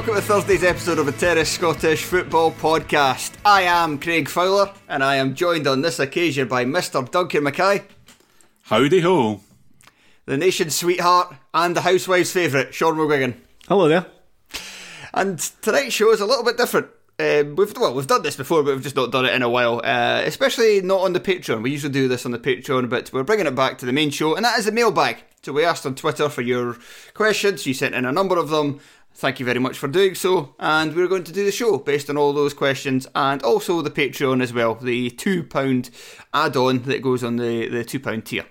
Welcome to Thursday's episode of the Terrace Scottish Football Podcast. I am Craig Fowler and I am joined on this occasion by Mr. Duncan Mackay, Howdy ho. the nation's sweetheart and the housewife's favourite, Sean McGuigan. Hello there. And tonight's show is a little bit different. Um, we've well, we've done this before, but we've just not done it in a while. Uh, especially not on the Patreon. We usually do this on the Patreon, but we're bringing it back to the main show, and that is the mailbag. So we asked on Twitter for your questions. You sent in a number of them. Thank you very much for doing so. And we're going to do the show based on all those questions, and also the Patreon as well, the two pound add-on that goes on the the two pound tier.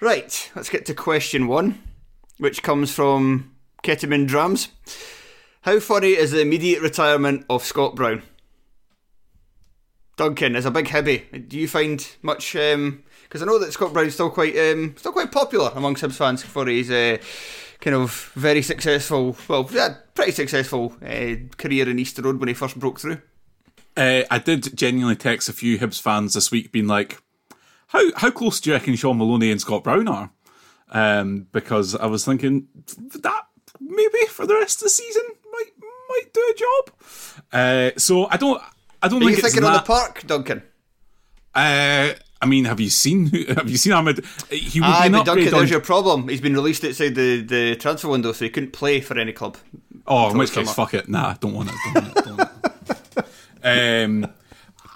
Right, let's get to question one, which comes from Ketamine Drums. How funny is the immediate retirement of Scott Brown? Duncan, is a big hibby, do you find much? Because I know that Scott Brown's still quite, um, still quite popular amongst Hibs fans for his uh, kind of very successful, well, yeah, pretty successful uh, career in Easter Road when he first broke through. Uh, I did genuinely text a few Hibs fans this week, being like, "How how close do you reckon Shaun Maloney and Scott Brown are?" Um, because I was thinking that maybe for the rest of the season might might do a job. Uh, so I don't I don't Are think you it's thinking on the park, Duncan? uh, I mean, have you seen have you seen Ahmed? He would Aye, be an but Duncan, on. there's your problem. He's been released outside the, the transfer window, so he couldn't play for any club. Oh, in which case, up. fuck it. Nah, don't want it. Don't want it. Don't want it. um,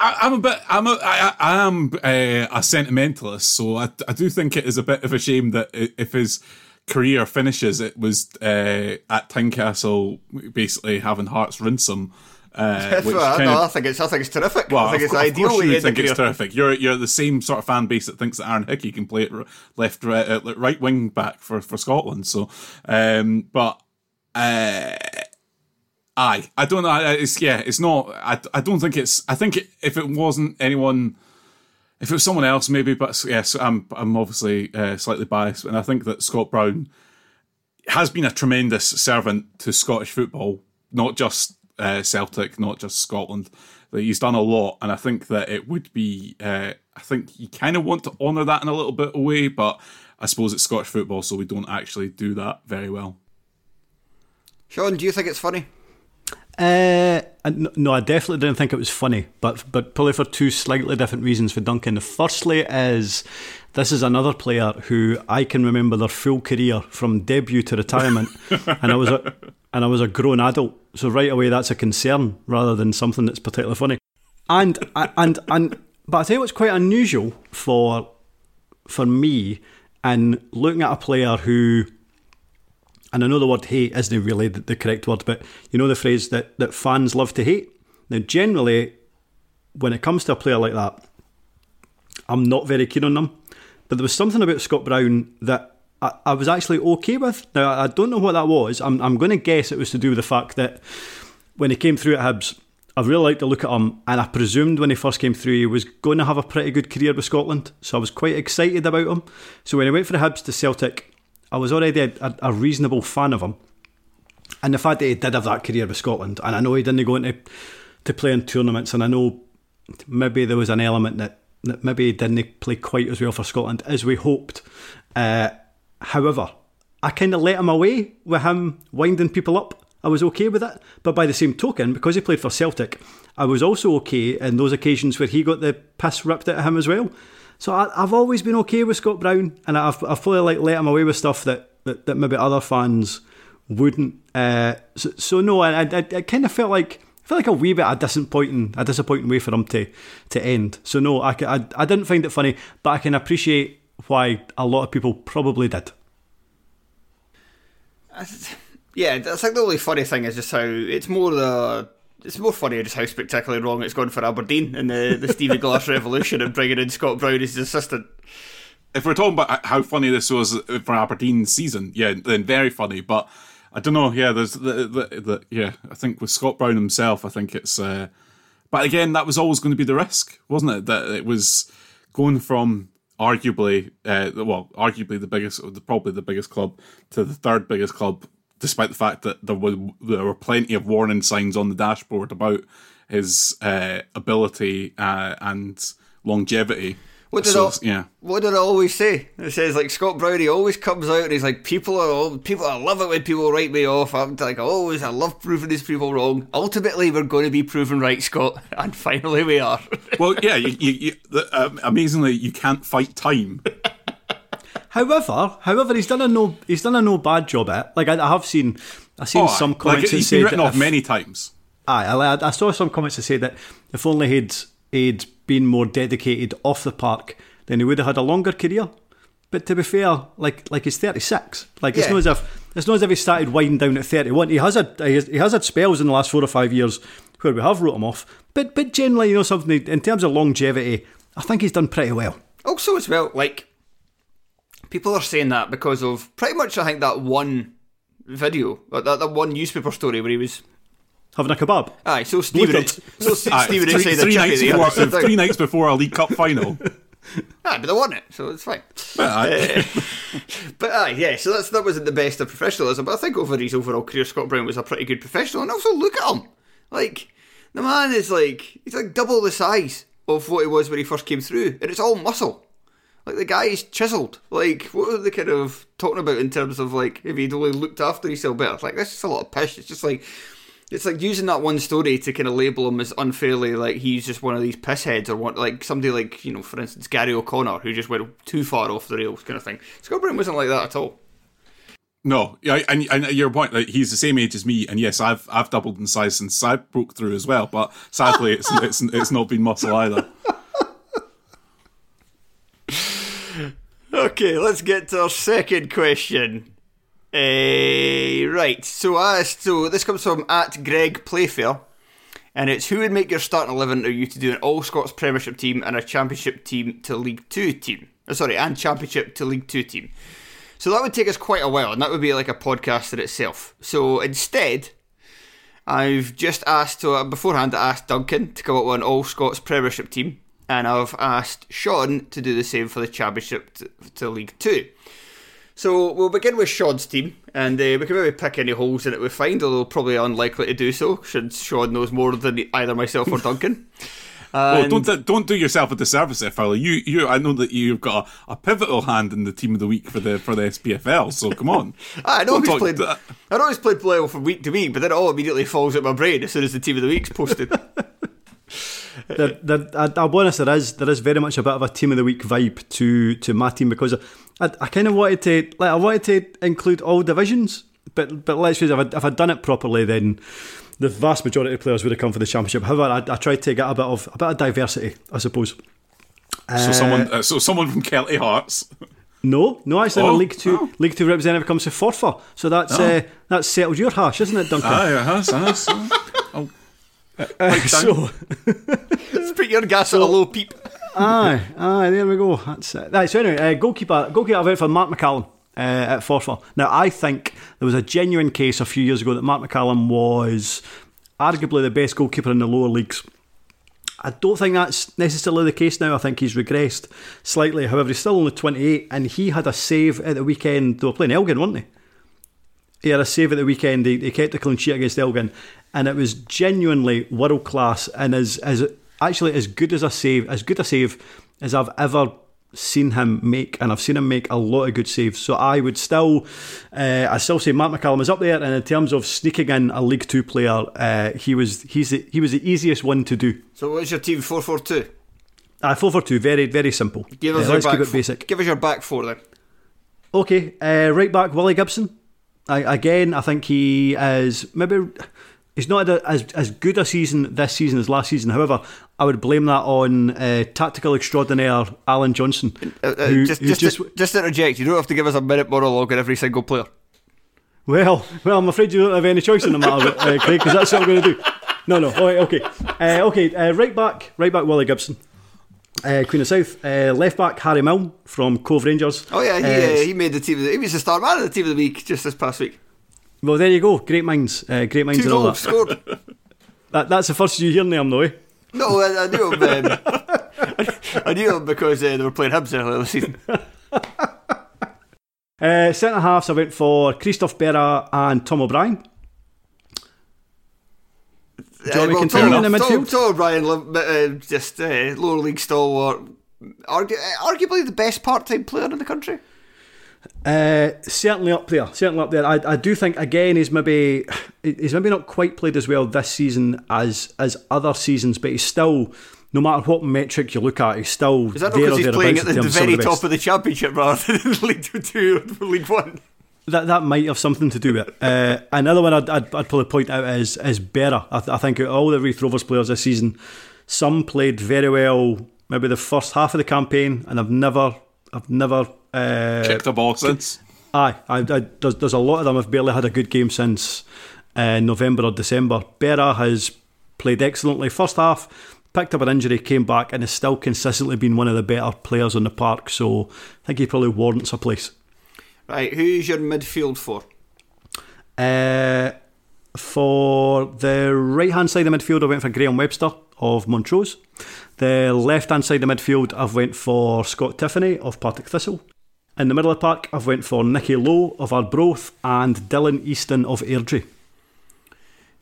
I, I'm a bit. I'm a. I, I am uh, a sentimentalist, so I, I do think it is a bit of a shame that if his career finishes, it was uh, at Tynecastle, basically having Hearts rinse him. Uh, which no, of- I think it's I think it's terrific. well, I think of it's ideal. Of course you would think it's terrific. You're you're the same sort of fan base that thinks that Aaron Hickey can play left, right, uh, right wing back for, for Scotland. So, um, but uh, aye, I don't know. It's yeah, it's not. I, I don't think it's. I think it, if it wasn't anyone. If it was someone else, maybe, but yes, I'm I'm obviously uh, slightly biased, and I think that Scott Brown has been a tremendous servant to Scottish football, not just uh, Celtic, not just Scotland. That he's done a lot, and I think that it would be. Uh, I think you kind of want to honour that in a little bit of a way, but I suppose it's Scottish football, so we don't actually do that very well. Sean, do you think it's funny? Uh, no, I definitely didn't think it was funny, but but probably for two slightly different reasons for Duncan. The firstly is this is another player who I can remember their full career from debut to retirement, and I was a and I was a grown adult, so right away that's a concern rather than something that's particularly funny. And and and but I tell you what's quite unusual for for me and looking at a player who and I know the word hate isn't really the, the correct word, but you know the phrase that, that fans love to hate? Now, generally, when it comes to a player like that, I'm not very keen on them. But there was something about Scott Brown that I, I was actually okay with. Now, I don't know what that was. I'm, I'm going to guess it was to do with the fact that when he came through at Hibs, I really liked to look at him, and I presumed when he first came through he was going to have a pretty good career with Scotland. So I was quite excited about him. So when he went for the Hibs to Celtic, I was already a, a, a reasonable fan of him. And the fact that he did have that career with Scotland, and I know he didn't go into to play in tournaments, and I know maybe there was an element that, that maybe he didn't play quite as well for Scotland as we hoped. Uh, however, I kind of let him away with him winding people up. I was okay with it. But by the same token, because he played for Celtic, I was also okay in those occasions where he got the piss ripped out of him as well. So I, have always been okay with Scott Brown, and I've, I've probably like let him away with stuff that, that, that maybe other fans wouldn't. Uh, so, so, no, I, I, I kind of felt like I felt like a wee bit a disappointing a disappointing way for him to to end. So no, I, I, I didn't find it funny, but I can appreciate why a lot of people probably did. Yeah, that's like the only funny thing is just how it's more the it's more funny just how spectacularly wrong it's gone for Aberdeen in the, the Stevie Glass revolution and bringing in Scott Brown as his assistant. If we're talking about how funny this was for Aberdeen season, yeah, then very funny. But I don't know. Yeah, there's the, the, the yeah. I think with Scott Brown himself, I think it's. Uh, but again, that was always going to be the risk, wasn't it? That it was going from arguably, uh, well, arguably the biggest, probably the biggest club to the third biggest club despite the fact that there was there were plenty of warning signs on the dashboard about his uh, ability uh, and longevity. What did so, I, yeah. What did I always say? It says like Scott Brownie always comes out and he's like, people are all, people. I love it when people write me off. I'm like, always, I love proving these people wrong. Ultimately, we're going to be proven right, Scott, and finally we are. well, yeah, you, you, you, um, amazingly, you can't fight time. However, however, he's done a no he's done a no bad job at. Like I, I have seen, I've seen oh, some comments like, that he's say written off if, many times. Aye, I, I saw some comments that say that if only he'd he'd been more dedicated off the park, then he would have had a longer career. But to be fair, like like he's thirty six. Like it's not as if it's not as if he started winding down at thirty one. He has had he has, he has had spells in the last four or five years where we have wrote him off. But but generally, you know something in terms of longevity, I think he's done pretty well. Also, as well, like people are saying that because of pretty much, I think that one video, that that one newspaper story where he was. Having a kebab. Aye, so Look so Aye, Stephen three, inside three the nights before, the three nights before a League Cup final. Aye, but they won it, so it's fine. Aye. Eh, but aye, yeah, so that's that wasn't the best of professionalism, but I think over his overall career, Scott Brown was a pretty good professional. And also, look at him, like the man is like he's like double the size of what he was when he first came through, and it's all muscle. Like the guy is chiseled. Like what are they kind of talking about in terms of like if he'd only looked after himself better? Like that's just a lot of pish. It's just like it's like using that one story to kind of label him as unfairly like he's just one of these pissheads or one like somebody like you know for instance Garry O'Connor who just went too far off the rails kind of thing. Scott Brown wasn't like that at all. No, yeah, and, and your point, like he's the same age as me, and yes, I've I've doubled in size since I broke through as well. But sadly, it's it's it's not been muscle either. Okay, let's get to our second question. Uh, right, so I so this comes from at Greg Playfair, and it's who would make your starting eleven are you to do an All Scots Premiership team and a Championship team to League Two team? Uh, sorry, and Championship to League Two team. So that would take us quite a while, and that would be like a podcast in itself. So instead, I've just asked uh, beforehand. I asked Duncan to come up with an All Scots Premiership team, and I've asked Sean to do the same for the Championship to, to League Two. So we'll begin with Sean's team, and uh, we can maybe pick any holes in it we find, although probably unlikely to do so, since Sean knows more than either myself or Duncan. Well, don't don't do yourself a disservice there, Fowler. You you I know that you've got a, a pivotal hand in the team of the week for the for the SPFL. So come on. I know he's played. I know he's played well from week to week, but then it all immediately falls out my brain as soon as the team of the week's posted. there, there, I, I'll be honest, there is there is very much a bit of a team of the week vibe to to my team because I, I kind of wanted to like I wanted to include all divisions, but but let's face it, if, I, if I'd done it properly, then the vast majority of players would have come for the championship. However, I, I tried to get a bit of a bit of diversity, I suppose. So someone uh, so someone from Kelty Hearts. No, no, actually, Oh, League Two oh. League Two representative comes to Forfar, so that's Oh. uh, that's settled your hash, isn't it, Duncan? Aye, it has, it has. Uh, so, Let's put your gas at a low peep. aye, aye, there we go. That's it. Right, so anyway, uh, goalkeeper, goalkeeper I went for Marc McCallum uh, at Forfar. Now, I think there was a genuine case a few years ago that Marc McCallum was arguably the best goalkeeper in the lower leagues. I don't think that's necessarily the case now. I think he's regressed slightly. However, he's still only 28 and he had a save at the weekend. They were playing Elgin, weren't they? He had a save at the weekend. He, he kept a clean sheet against Elgin, and it was genuinely world class and as as actually as good as a save, as good a save as I've ever seen him make, and I've seen him make a lot of good saves. So I would still, uh, I still say Matt McCallum is up there, and in terms of sneaking in a League Two player, uh, he was he's the, he was the easiest one to do. So what's your team? Four four two. Uh, four four two, very very simple. Give us Uh, your let's back. keep it four- basic. Give us your back four then. Okay, uh, right back Willie Gibson. I, again, I think he is maybe he's not had a, as as good a season this season as last season. However, I would blame that on uh, tactical extraordinaire Allan Johnston, Uh, uh, who- just, who's just, just, interject. You don't have to give us a minute monologue on every single player. Well, well, I'm afraid you don't have any choice in the matter, uh, Craig, because that's what I'm going to do. No, no. All right, okay, uh, okay. Uh, right back, right back, Willie Gibson. Uh, Queen of South, uh, left back Harry Milne from Cove Rangers. Oh yeah, he, Uh, uh, he made the team. Of the, he was the star man of the team of the week just this past week. well, there you go. Great minds, uh, great minds, Two and all goals that. scored. that. That's the first you hear name, though. Eh? No, I, I knew him. Um, I knew him because uh, they were playing Hibs earlier this season. Uh, Centre halves, I went for Christophe Berra and Tom O'Brien. Do you want me to continue in the Tom, Tom, midfield? Tom O'Brien, uh, just uh, lower league stalwart, argu- uh, arguably the best part-time player in the country. Uh, certainly up there. Certainly up there. I, I do think again he's maybe he's maybe not quite played as well this season as as other seasons, but he's still. No matter what metric you look at, he's still Is that because he's playing at the, the terms of very the top of the championship rather than League Two, two or League One? That that might have something to do with it. Uh, another one I'd, I'd, I'd probably point out is is Berra. I, th- I think all the Raith Rovers players this season, some played very well. Maybe the first half of the campaign, and I've never, I've never. Uh, Kicked a ball since. Aye, I, I, there's, there's a lot of them have barely had a good game since uh, November or December. Berra has played excellently first half, picked up an injury, came back, and has still consistently been one of the better players on the park. So I think he probably warrants a place. Right, who's your midfield for? Uh, for the right hand side of the midfield, I went for Graham Webster of Montrose. The left hand side of the midfield, I've went for Scott Tiffoney of Partick Thistle. In the middle of the park, I've went for Nicky Low of Arbroath and Dylan Easton of Airdrie.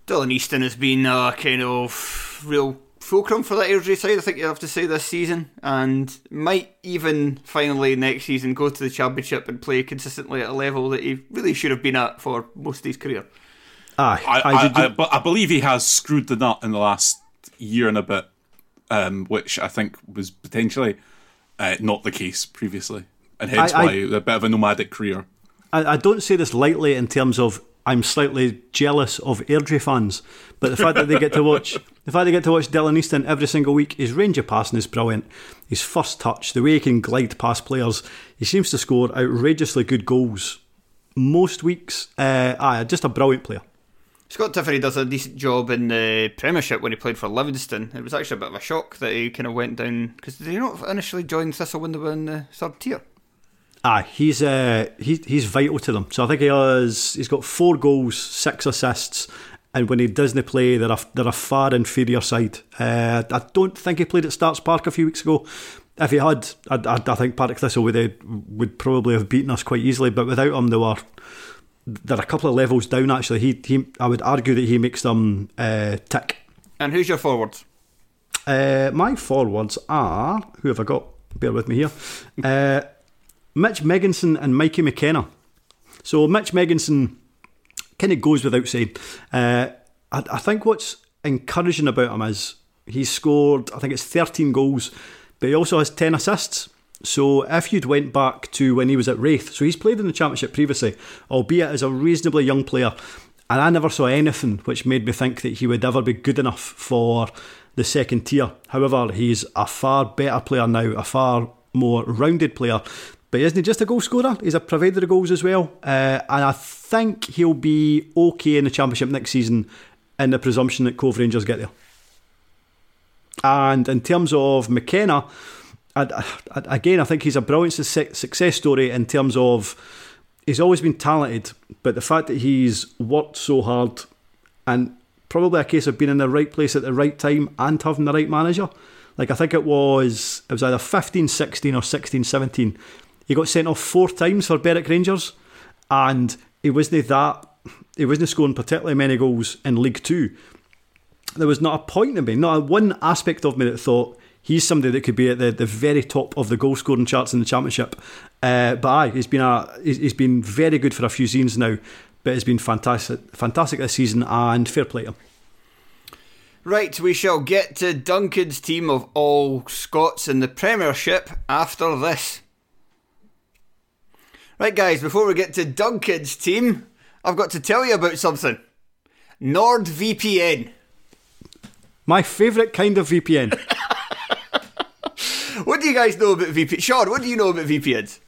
Dylan Easton has been a kind of real fulcrum for that Airdrie side, I think you have to say, this season, and might even finally next season go to the Championship and play consistently at a level that he really should have been at for most of his career. Aye, I, aye, I, I, but I believe he has screwed the nut in the last year and a bit, um, which I think was potentially uh, not the case previously, and hence I- I- why a bit of a nomadic career. I, I don't say this lightly in terms of I'm slightly jealous of Airdrie fans, but the fact that they get to watch the fact they get to watch Dylan Easton every single week, his range of passing is brilliant. His first touch, the way he can glide past players, he seems to score outrageously good goals most weeks. Uh, aye, just a brilliant player. Scott Tiffoney does a decent job in the Premiership when he played for Livingston. It was actually a bit of a shock that he kind of went down because did he not initially join Thistle when they were in the third tier? Aye, he's uh, he, he's vital to them. So I think he has. He's got four goals, six assists, and when he doesn't play, they're a, they're a far inferior side. Uh, I don't think he played at Stark's Park a few weeks ago. If he had, I, I, I think Partick Thistle would uh, would probably have beaten us quite easily. But without him, they were they're a couple of levels down. Actually, he, he I would argue that he makes them uh, tick. And who's your forwards? Uh, my forwards are who have I got? Bear with me here. Mitch Megginson and Mikey McKenna. So Mitch Megginson kind of goes without saying. Uh, I, I think what's encouraging about him is he's scored. I think it's 13 goals, but he also has 10 assists. So if you'd went back to when he was at Raith, so he's played in the championship previously, albeit as a reasonably young player, and I never saw anything which made me think that he would ever be good enough for the second tier. However, he's a far better player now, a far more rounded player. But isn't he just a goal scorer? He's a provider of goals as well. Uh, and I think he'll be okay in the Championship next season in the presumption that Cove Rangers get there. And in terms of McKenna, I, I, again, I think he's a brilliant success story in terms of he's always been talented, but the fact that he's worked so hard and probably a case of being in the right place at the right time and having the right manager. Like I think it was it was either 15 16 or 16 17. He got sent off four times for Berwick Rangers and he wasn't that he wasn't scoring particularly many goals in League Two. There was not a point in me, not one aspect of me that thought he's somebody that could be at the, the very top of the goal scoring charts in the championship. Uh, but aye, he's been a he's been very good for a few seasons now. But it's been fantastic, fantastic this season, and fair play to him. Right, we shall get to Duncan's team of all Scots in the Premiership after this. Right, guys, before we get to Duncan's team, I've got to tell you about something. NordVPN. My favourite kind of VPN. what do you guys know about VPN? Sean, what do you know about VPNs?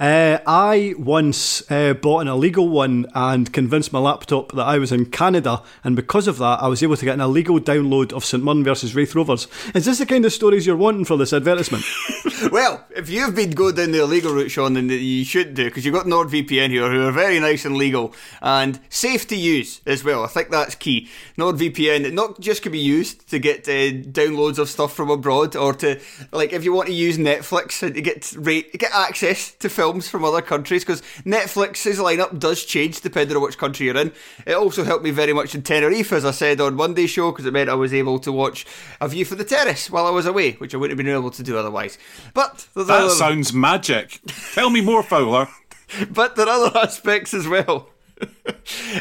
Uh, I once uh, bought an illegal one and convinced my laptop that I was in Canada, and because of that, I was able to get an illegal download of St Mirren versus Raith Rovers. Is this the kind of stories you're wanting for this advertisement? well, if you've been going down the illegal route, Sean, then you should do, because you've got NordVPN here, who are very nice and legal and safe to use as well. I think that's key. NordVPN not just can be used to get uh, downloads of stuff from abroad, or to like if you want to use Netflix and to get rate, get access to film films from other countries because Netflix's lineup does change depending on which country you're in. It also helped me very much in Tenerife, as I said on Monday's show, because it meant I was able to watch A View from the Terrace while I was away, which I wouldn't have been able to do otherwise. But that other... sounds magic. Tell me more, Fowler. but there are other aspects as well.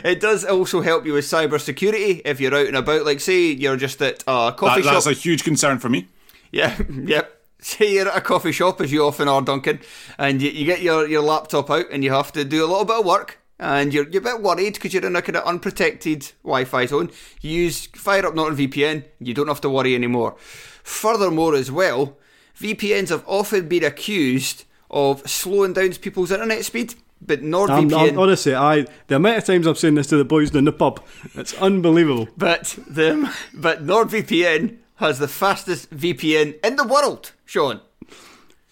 it does also help you with cyber security if you're out and about. Like, say you're just at a coffee that, shop. That's a huge concern for me. Yeah, yep say you're at a coffee shop, as you often are, Duncan, and you, you get your, your laptop out and you have to do a little bit of work, and you're, you're a bit worried because you're in a kind of unprotected Wi Fi zone. You use fire up NordVPN, you don't have to worry anymore. Furthermore, as well, VPNs have often been accused of slowing down people's internet speed. But NordVPN. I'm, I'm, honestly, I the amount of times I've seen this to the boys in the pub, it's unbelievable. But the but NordVPN has the fastest VPN in the world, Sean.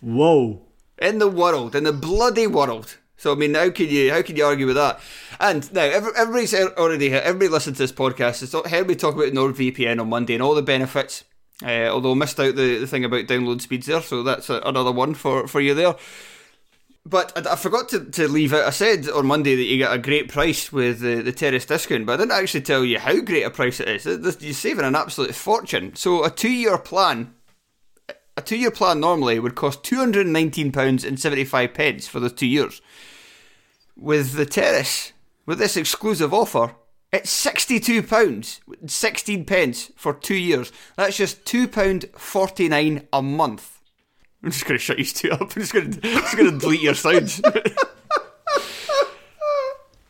Whoa. In the world, in the bloody world. So I mean, how can you how can you argue with that? And now everybody's already everybody listened to this podcast has heard me talk about NordVPN on Monday and all the benefits. Uh, although I missed out the, the thing about download speeds there, so that's a, another one for, for you there. But I, I, forgot to, to leave it. I said on Monday that you get a great price with the, the terrace discount, but I didn't actually tell you how great a price it is. You're saving an absolute fortune. So a two year plan, a two year plan normally would cost two hundred and nineteen pounds and seventy five pence for those two years. With the terrace, with this exclusive offer, it's sixty two pounds sixteen pence for two years. That's just two pound forty nine a month. I'm just going to shut you two up. I'm just to, just to delete your sounds.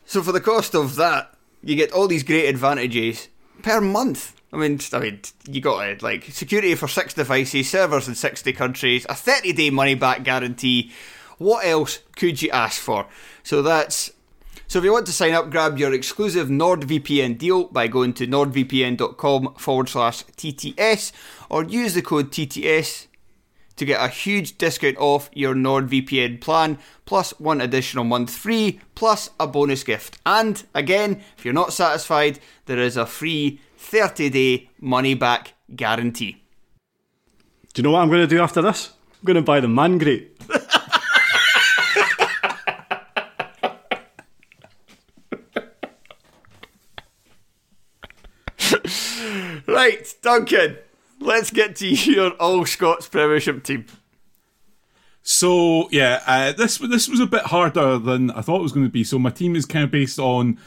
so for the cost of that, you get all these great advantages per month. I mean, I mean, you got it like security for six devices, servers in sixty countries, a thirty-day money-back guarantee. What else could you ask for? So that's so if you want to sign up, grab your exclusive NordVPN deal by going to nordvpn.com forward slash TTS or use the code TTS to get a huge discount off your NordVPN plan, plus one additional month free, plus a bonus gift. And again, if you're not satisfied, there is a free 30 day money back guarantee. Do you know what I'm going to do after this? I'm going to buy the man grate. right, Duncan let's get to your all Scots Premiership team. So yeah, uh, this this was a bit harder than I thought it was going to be. So my team is kind of based on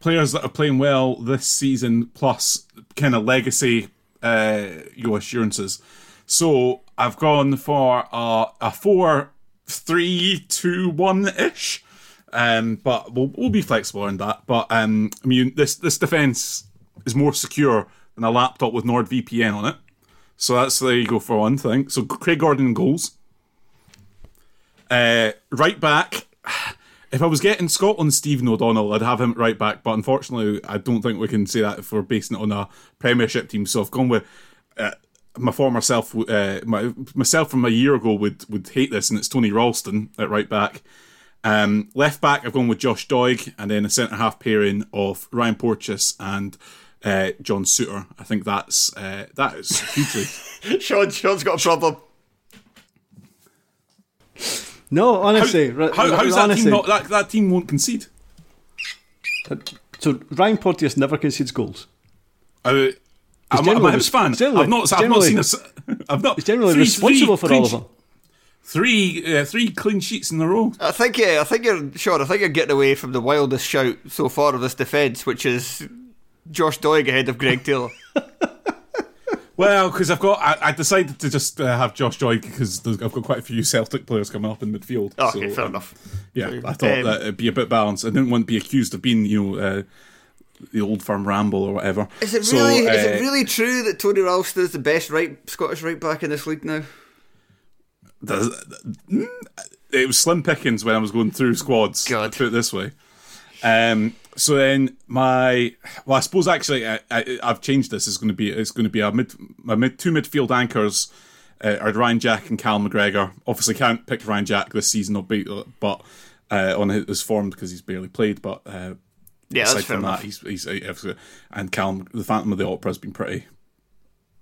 players that are playing well this season, plus kind of legacy, uh, you know, assurances. So I've gone for a, a four, three, two, one ish. Um, but we'll, we'll be flexible on that. But um, I mean, this this defense is more secure than a laptop with NordVPN on it. So that's there you go for one thing. So Craig Gordon goals. Uh, right back. If I was getting Scotland Stephen O'Donnell, I'd have him right back, but unfortunately, I don't think we can say that if we're basing it on a Premiership team. So I've gone with uh, my former self. Uh, my, myself from a year ago would would hate this, and it's Tony Ralston at right back. Um, left back, I've gone with Josh Doig, and then a centre half pairing of Ryan Porteous and uh, John Souttar. I think that's uh, that is hugely. Sean, Sean's got a problem. No, honestly, How, how, how's that team not? That, that team won't concede. So Ryan Porteous never concedes goals. I, I'm, I'm a Hibs fan. I've not. I've not seen a. s- I've not. He's generally three- responsible three for all of them. Three, uh, three clean sheets in a row. I think, yeah, I think you're Sean. I think you're getting away from the wildest shout so far of this defence, which is Josh Doig ahead of Greg Taylor. Well, because I've got, I, I decided to just uh, have Josh Doig because I've got quite a few Celtic players coming up in midfield. Okay, so, fair um, enough. Yeah, I thought Um, that it'd be a bit balanced. I didn't want to be accused of being, you know, uh, the old firm ramble or whatever. Is it So, really? is uh, it really true that Tony Ralston is the best right Scottish right back in this league now? Does, mm, it was slim pickings when I was going through squads. God. Put it this way. Um, so then my well, I suppose actually I, I, I've changed this. It's going to be it's going to be a mid my mid two midfield anchors uh, are Ryan Jack and Cal McGregor. Obviously, can't pick Ryan Jack this season, but uh, on his form because he's barely played. But uh, Yeah, aside from enough. that, he's, he's uh, and Cal the Phantom of the Opera has been pretty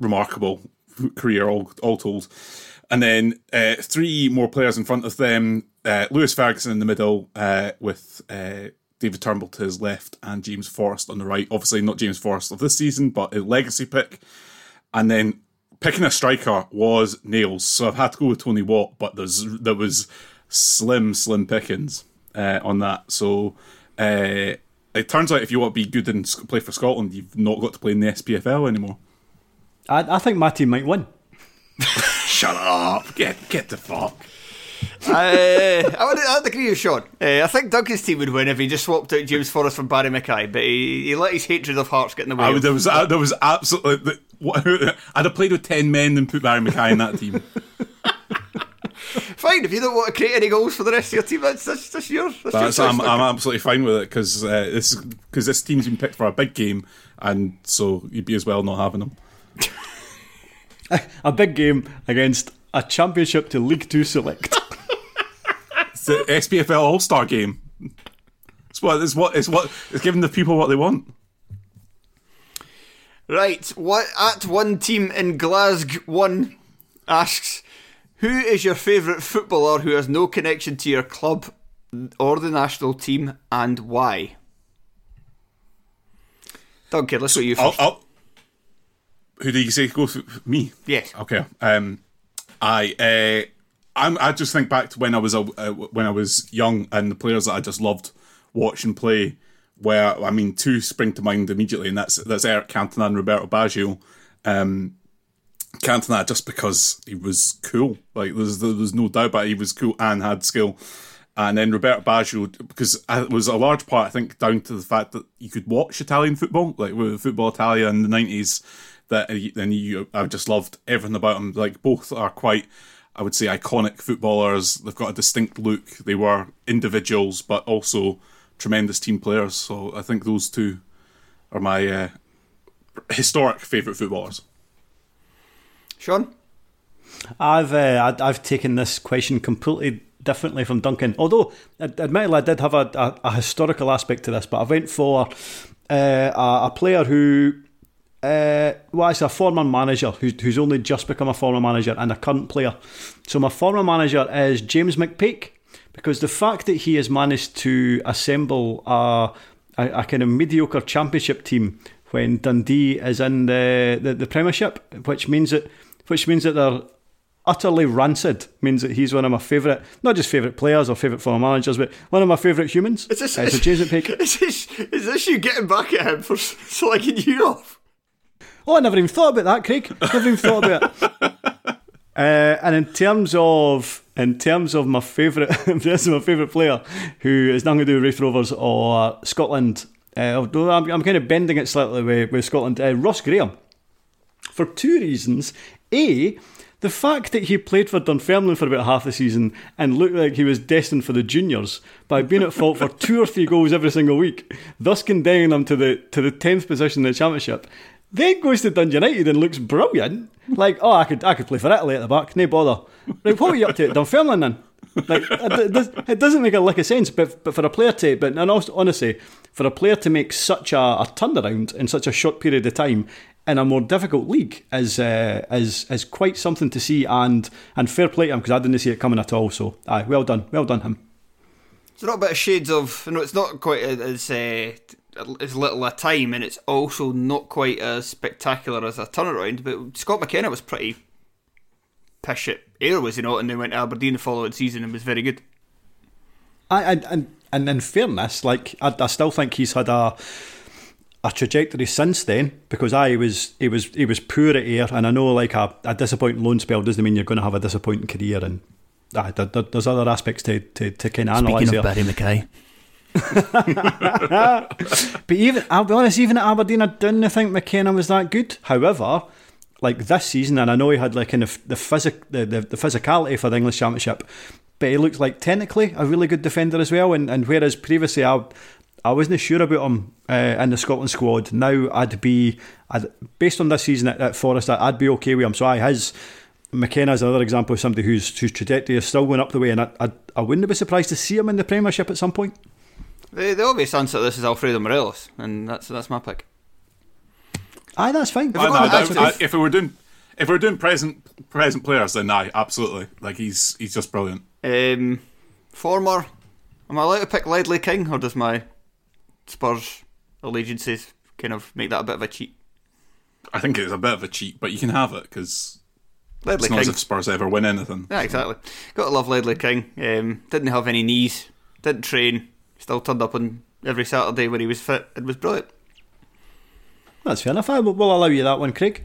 remarkable career all all told. And then uh, three more players in front of them: uh, Lewis Ferguson in the middle, uh, with uh, David Turnbull to his left and James Forrest on the right. Obviously, not James Forrest of this season, but a legacy pick. And then picking a striker was nails, so I've had to go with Tony Watt, but there's there was slim, slim pickings uh, on that. So. Uh, it turns out if you want to be good and play for Scotland, you've not got to play in the SPFL anymore. I, I think my team might win. Shut up! Get get the fuck. I, I would I'd agree with Sean. Uh, I think Duncan's team would win if he just swapped out James Forrest for Barry McKay, but he, he let his hatred of Hearts get in the way. I of- would, there was uh, there was absolutely the, what, I'd have played with ten men and put Barry McKay in that team. Fine, if you don't want to create any goals for the rest of your team, that's that's, that's yours. That's That's, choice, I'm, I'm absolutely fine with it because uh, this because this team's been picked for a big game, and so you'd be as well not having them. A big game against a championship to League Two select. The SPFL All Star game. It's what it's what it's what it's giving the people what they want. Right, what at one team in Glasgow one asks, who is your favourite footballer who has no connection to your club or the national team, and why? Duncan, let's go you I'll, 1st I'll, who do you say go for me? Yes. Okay. Um, I uh, I'm, I just think back to when I was a, uh, when I was young and the players that I just loved watching play. Where I mean, two spring to mind immediately, and that's that's Eric Cantona and Roberto Baggio. Um, Cantona just because he was cool, like there's there was no doubt about it, he was cool and had skill. And then Roberto Baggio, because it was a large part, I think, down to the fact that you could watch Italian football, like with Football Italia in the nineties. That then you, I just loved everything about him. Like both are quite, I would say, iconic footballers. They've got a distinct look. They were individuals, but also tremendous team players. So I think those two are my uh, historic favourite footballers. Sean? I've uh, I'd- I've taken this question completely differently from Duncan. Although, ad- admittedly, I did have a, a, a historical aspect to this, but I went for uh, a, a player who, uh, well, it's a former manager who's, who's only just become a former manager and a current player. So my former manager is James McPake, because the fact that he has managed to assemble a, a, a kind of mediocre championship team when Dundee is in the, the, the Premiership, which means that which means that they're utterly rancid. Means that he's one of my favourite, not just favourite players or favourite former managers, but one of my favourite humans. Is this, Uh, so James McPake. is, this, is this you getting back at him for slagging you off? Oh, I never even thought about that, Craig. Never even thought about it. Uh, and in terms of in terms of my favourite, terms of my favourite player, who is nothing to do with Raith Rovers or Scotland, uh, I'm, I'm kind of bending it slightly with, with Scotland, uh, Ross Graham, for two reasons. A, The fact that he played for Dunfermline for about half the season and looked like he was destined for the juniors by being at fault for two or three goals every single week, thus condemning them to the to the tenth position in the championship, then goes to Dundee United and looks brilliant. Like, oh, I could I could play for Italy at the back, no bother. Like, what were you up to at Dunfermline then? Like, it, does, it doesn't make a lick of sense. But but for a player to, but and also, honestly, for a player to make such a, a turnaround in such a short period of time in a more difficult league is uh, is is quite something to see. And and fair play to him because I didn't see it coming at all. So, aye, well done, well done him. It's not a bit of shades of. You know, it's not quite as uh, as little a time, and it's also not quite as spectacular as a turnaround. But Scott McKenna was pretty pish at Ayr, was he not? And then went to Aberdeen the following season and was very good. I and and, and in fairness, like I, I still think he's had a a trajectory since then because I was he was he was poor at Ayr, and I know like a, a disappointing loan spell doesn't mean you're going to have a disappointing career, and uh, there, there, there's other aspects to to, to kind of analyse Speaking of here. Barry McKay. But even I'll be honest, even at Aberdeen, I didn't think McKenna was that good. However, like this season, and I know he had like kind of the physic the, the, the physicality for the English Championship, but he looked like technically a really good defender as well. And, and whereas previously I I wasn't sure about him uh, in the Scotland squad, now I'd be I'd, based on this season at, at Forest, I'd be okay with him. So I his. McKenna is another example of somebody whose whose trajectory is still going up the way, and I, I, I wouldn't be surprised to see him in the Premiership at some point. The, the obvious answer to this is Alfredo Morelos, and that's that's my pick. Aye, that's fine. I, no, got I- I- if we were doing if we were doing present present players, then aye, absolutely. Like he's he's just brilliant. Um, former, am I allowed to pick Ledley King, or does my Spurs allegiances kind of make that a bit of a cheat? I think it's a bit of a cheat, but you can have it because Ledley it's not as King. if Spurs ever win anything. Yeah, exactly. Got to love Ledley King. Um, didn't have any knees, didn't train, still turned up on every Saturday when he was fit. It was brilliant. That's fair enough. I will we'll allow you that one, Craig.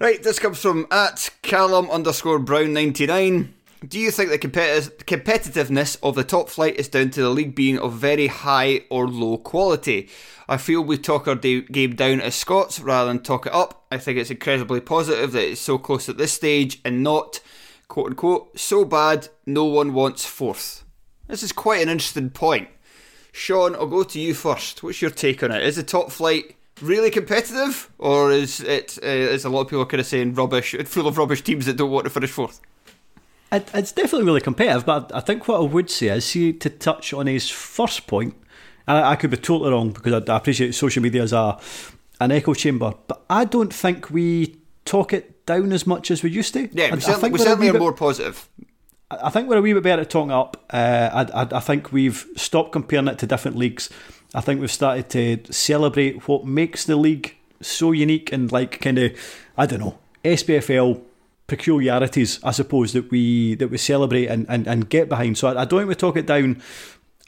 Right, this comes from at Callum underscore Brown ninety nine. Do you think the competi- competitiveness of the top flight is down to the league being of very high or low quality? I feel we talk our da- game down as Scots rather than talk it up. I think it's incredibly positive that it's so close at this stage and not, quote unquote, so bad no one wants fourth. This is quite an interesting point. Sean, I'll go to you first. What's your take on it? Is the top flight really competitive, or is it, uh, as a lot of people are kind of saying, rubbish, full of rubbish teams that don't want to finish fourth? It, it's definitely really competitive, but I think what I would say is, see, to touch on his first point, and I, I could be totally wrong because I, I appreciate social media as a an echo chamber, but I don't think we talk it down as much as we used to. Yeah, I- we I certainly, think we we're certainly are bit- more positive. I think we're a wee bit better at talking up. Uh, I, I, I think we've stopped comparing it to different leagues. I think we've started to celebrate what makes the league so unique and like kind of I don't know SPFL peculiarities. I suppose that we that we celebrate and, and, and get behind. So I, I don't think we talk it down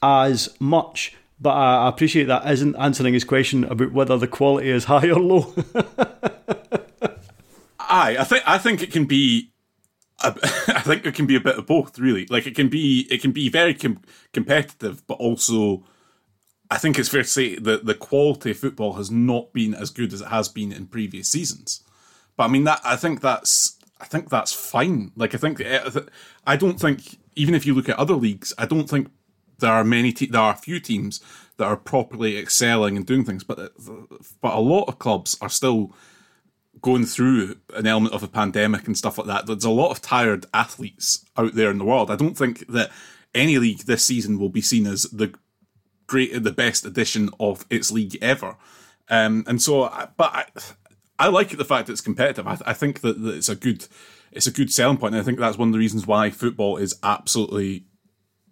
as much. But I I appreciate that isn't answering his question about whether the quality is high or low. Aye, I think I think it can be. I think it can be a bit of both, really. Like it can be, it can be very com- competitive, but also, I think it's fair to say that the quality of football has not been as good as it has been in previous seasons. But I mean that I think that's I think that's fine. Like I think I don't think even if you look at other leagues, I don't think there are many te- there are a few teams that are properly excelling and doing things, but but a lot of clubs are still going through an element of a pandemic and stuff like that. There's a lot of tired athletes out there in the world. I don't think that any league this season will be seen as the great, the best edition of its league ever. Um, and so, but I, I like the fact that it's competitive. I, I think that, that it's a good, it's a good selling point. And I think that's one of the reasons why football is absolutely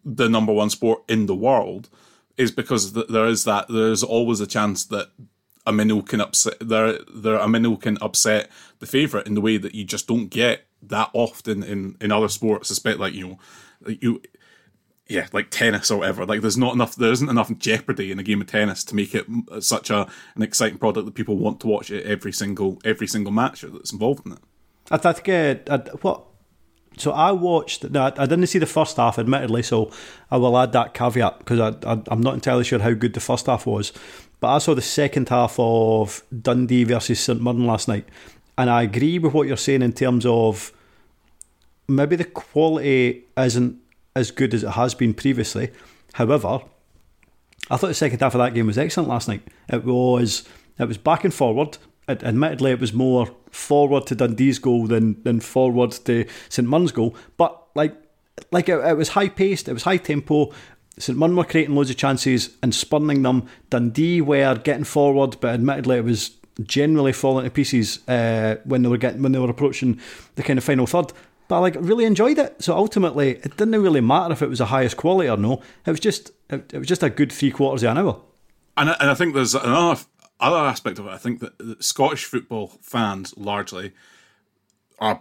the number one sport in the world is because th- there is that there's always a chance that a minnow can upset there there a minnow can upset the favorite in the way that you just don't get that often in in other sports especially like you know you yeah like tennis or whatever like there's not enough there isn't enough jeopardy in a game of tennis to make it such a an exciting product that people want to watch it every single every single match that's involved in it I think uh, what. So I watched. No, I didn't see the first half, admittedly. So I will add that caveat because I, I, I'm not entirely sure how good the first half was. But I saw the second half of Dundee versus St Mirren last night, and I agree with what you're saying in terms of maybe the quality isn't as good as it has been previously. However, I thought the second half of that game was excellent last night. It was it was back and forward. Admittedly, it was more forward to Dundee's goal than than forward to St Mirren's goal. But like like it, it was high paced, it was high tempo. St Mirren were creating loads of chances and spurning them. Dundee were getting forward, but admittedly it was generally falling to pieces uh, when they were getting when they were approaching the kind of final third. But I like really enjoyed it. So ultimately, it didn't really matter if it was the highest quality or no. It was just it, it was just a good three quarters of an hour. And I, and I think there's another other aspect of it. I think that, that Scottish football fans largely are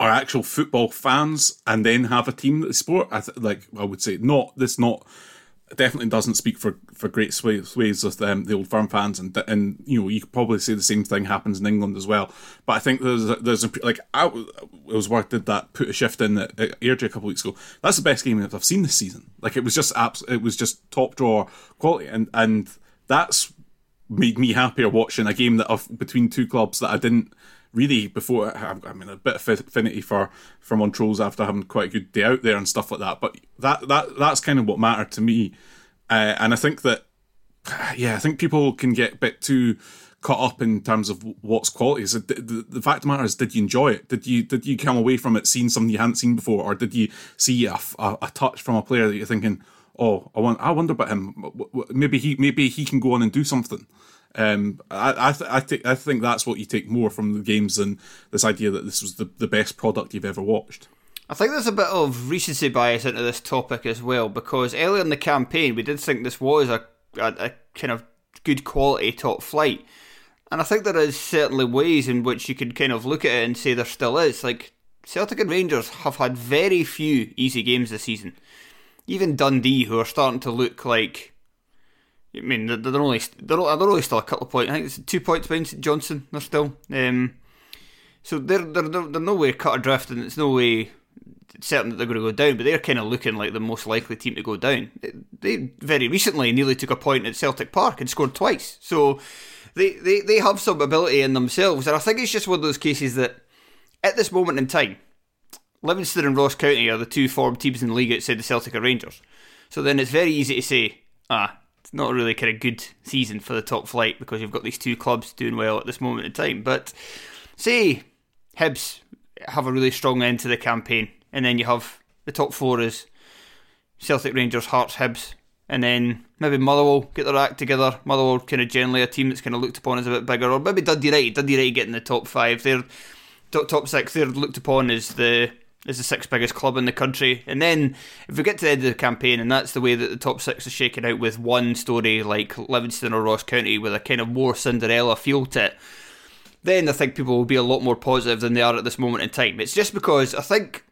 are actual football fans and then have a team that they support. I th- like I would say not this not definitely doesn't speak for for great swathes of um, the old firm fans and and you know you could probably say the same thing happens in England as well. But I think there's a, there's a, like I it was worth did that put a shift in at Airdrie a couple of weeks ago. That's the best game I've seen this season. Like it was just abs- it was just top drawer quality and and that's made me happier watching a game that of between two clubs that I didn't really before I mean a bit of affinity for for Montrose after having quite a good day out there and stuff like that. But that that that's kind of what mattered to me, uh, and I think that yeah, I think people can get a bit too caught up in terms of what's quality. So the, the, the, fact the matter is, did you enjoy it? Did you did you come away from it seeing something you hadn't seen before, or did you see a, a, a touch from a player that you're thinking, oh, I want, I wonder about him. Maybe he maybe he can go on and do something. Um, I I, th- I, th- I think that's what you take more from the games than this idea that this was the, the best product you've ever watched. I think there's a bit of recency bias into this topic as well because earlier in the campaign we did think this was a, a, a kind of good quality top flight, and I think there is certainly ways in which you could kind of look at it and say there still is. Like Celtic and Rangers have had very few easy games this season. Even Dundee, who are starting to look like I mean, they're, they're only they're, they're only still a couple of points. I think it's two points behind St Johnstone. They're still, um, so they're, they're they're they're no way cut adrift, and it's no way certain that they're going to go down. But they're kind of looking like the most likely team to go down. They very recently nearly took a point at Celtic Park and scored twice. So they they they have some ability in themselves, and I think it's just one of those cases that at this moment in time, Livingston and Ross County are the two form teams in the league outside the Celtic Rangers. So then it's very easy to say, ah, it's not really kind of good season for the top flight because you've got these two clubs doing well at this moment in time. But say Hibs have a really strong end to the campaign, and then you have the top four is Celtic, Rangers, Hearts, Hibs, and then maybe Motherwell get their act together. Motherwell kind of generally a team that's kind of looked upon as a bit bigger, or maybe Dundee United. Dundee United getting the top five. They're top six. They're looked upon as the is the sixth biggest club in the country. And then if we get to the end of the campaign, and that's the way that the top six is shaken out with one story like Livingston or Ross County with a kind of more Cinderella feel to it, then I think people will be a lot more positive than they are at this moment in time. It's just because I think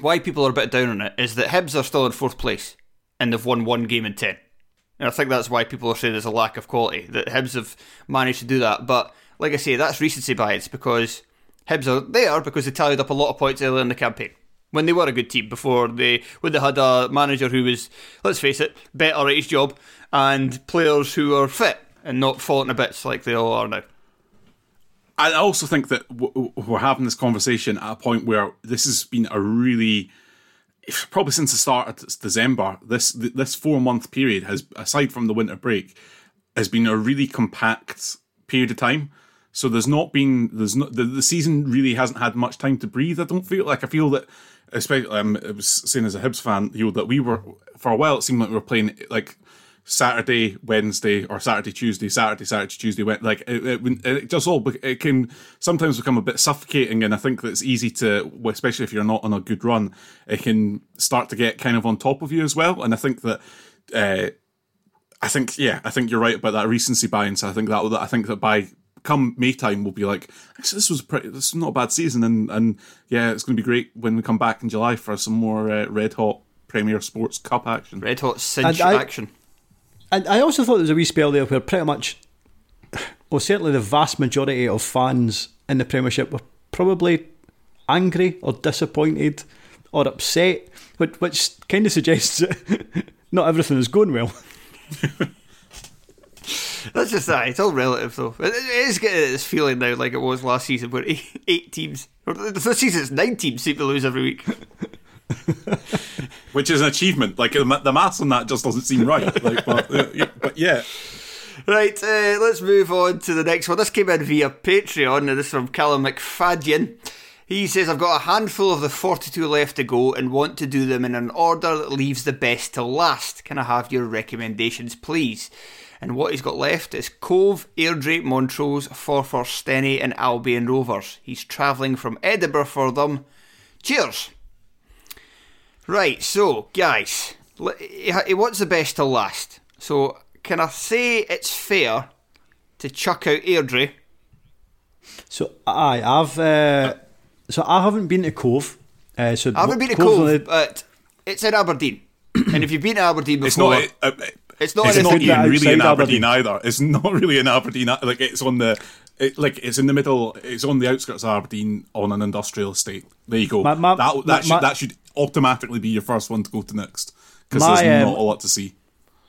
why people are a bit down on it is that Hibs are still in fourth place and they've won one game in ten. And I think that's why people are saying there's a lack of quality, that Hibs have managed to do that. But like I say, that's recency bias because Hibs are there because they tallied up a lot of points earlier in the campaign when they were a good team before they when they had a manager who was let's face it better at his job and players who are fit and not falling to bits like they all are now. I also think that we're having this conversation at a point where this has been a really probably since the start of December. This this four month period has aside from the winter break has been a really compact period of time so there's not been there's not the, the season really hasn't had much time to breathe. I don't feel like I feel that especially um, I was saying as a Hibs fan, you know, that we were for a while it seemed like we were playing like Saturday, Wednesday, or Saturday, Tuesday, Saturday, Saturday, Tuesday. Went like it, it, it, just all it can sometimes become a bit suffocating, and I think that it's easy to, especially if you're not on a good run, it can start to get kind of on top of you as well. And I think that. Uh, I think yeah, I think you're right about that recency bias. I think that I think that by come May time, we'll be like, actually, this was pretty, this is not a bad season, and and yeah, it's going to be great when we come back in July for some more uh, red hot Premier Sports Cup action, red hot cinch I, action. And I also thought there was a wee spell there where pretty much, well, certainly the vast majority of fans in the Premiership were probably angry or disappointed or upset, which, which kind of suggests that not everything is going well. That's just that. It's all relative, though. It, is getting this feeling now like it was last season, where eight, eight teams, or this season it's nine teams seem to lose every week. Which is an achievement. Like the, maths on that just doesn't seem right. Like, but, uh, yeah, but yeah. Right, uh, let's move on to the next one. This came in via Patreon, and this is from Callum McFadden. He says, I've got a handful of the 42 left to go and want to do them in an order that leaves the best to last. Can I have your recommendations, please? And what he's got left is Cove, Airdrie, Montrose, Forfar, Stenny, and Albion Rovers. He's travelling from Edinburgh for them. Cheers! Right, so, guys, l- he he wants the best to last. So, can I say it's fair to chuck out Airdrie? So aye, I've uh, so I haven't been to Cove. Uh, so I haven't been to Cove's Cove, only- but it's in Aberdeen. and if you've been to Aberdeen before. It's before, not. Uh, it's not it's in not even really in Aberdeen, Aberdeen. either. It's not really in Aberdeen. Like it's on the, it, like it's in the middle. It's on the outskirts of Aberdeen on an industrial estate. There you go. My- my- that that my- should that should automatically be your first one to go to next because My, there's um, not a lot to see.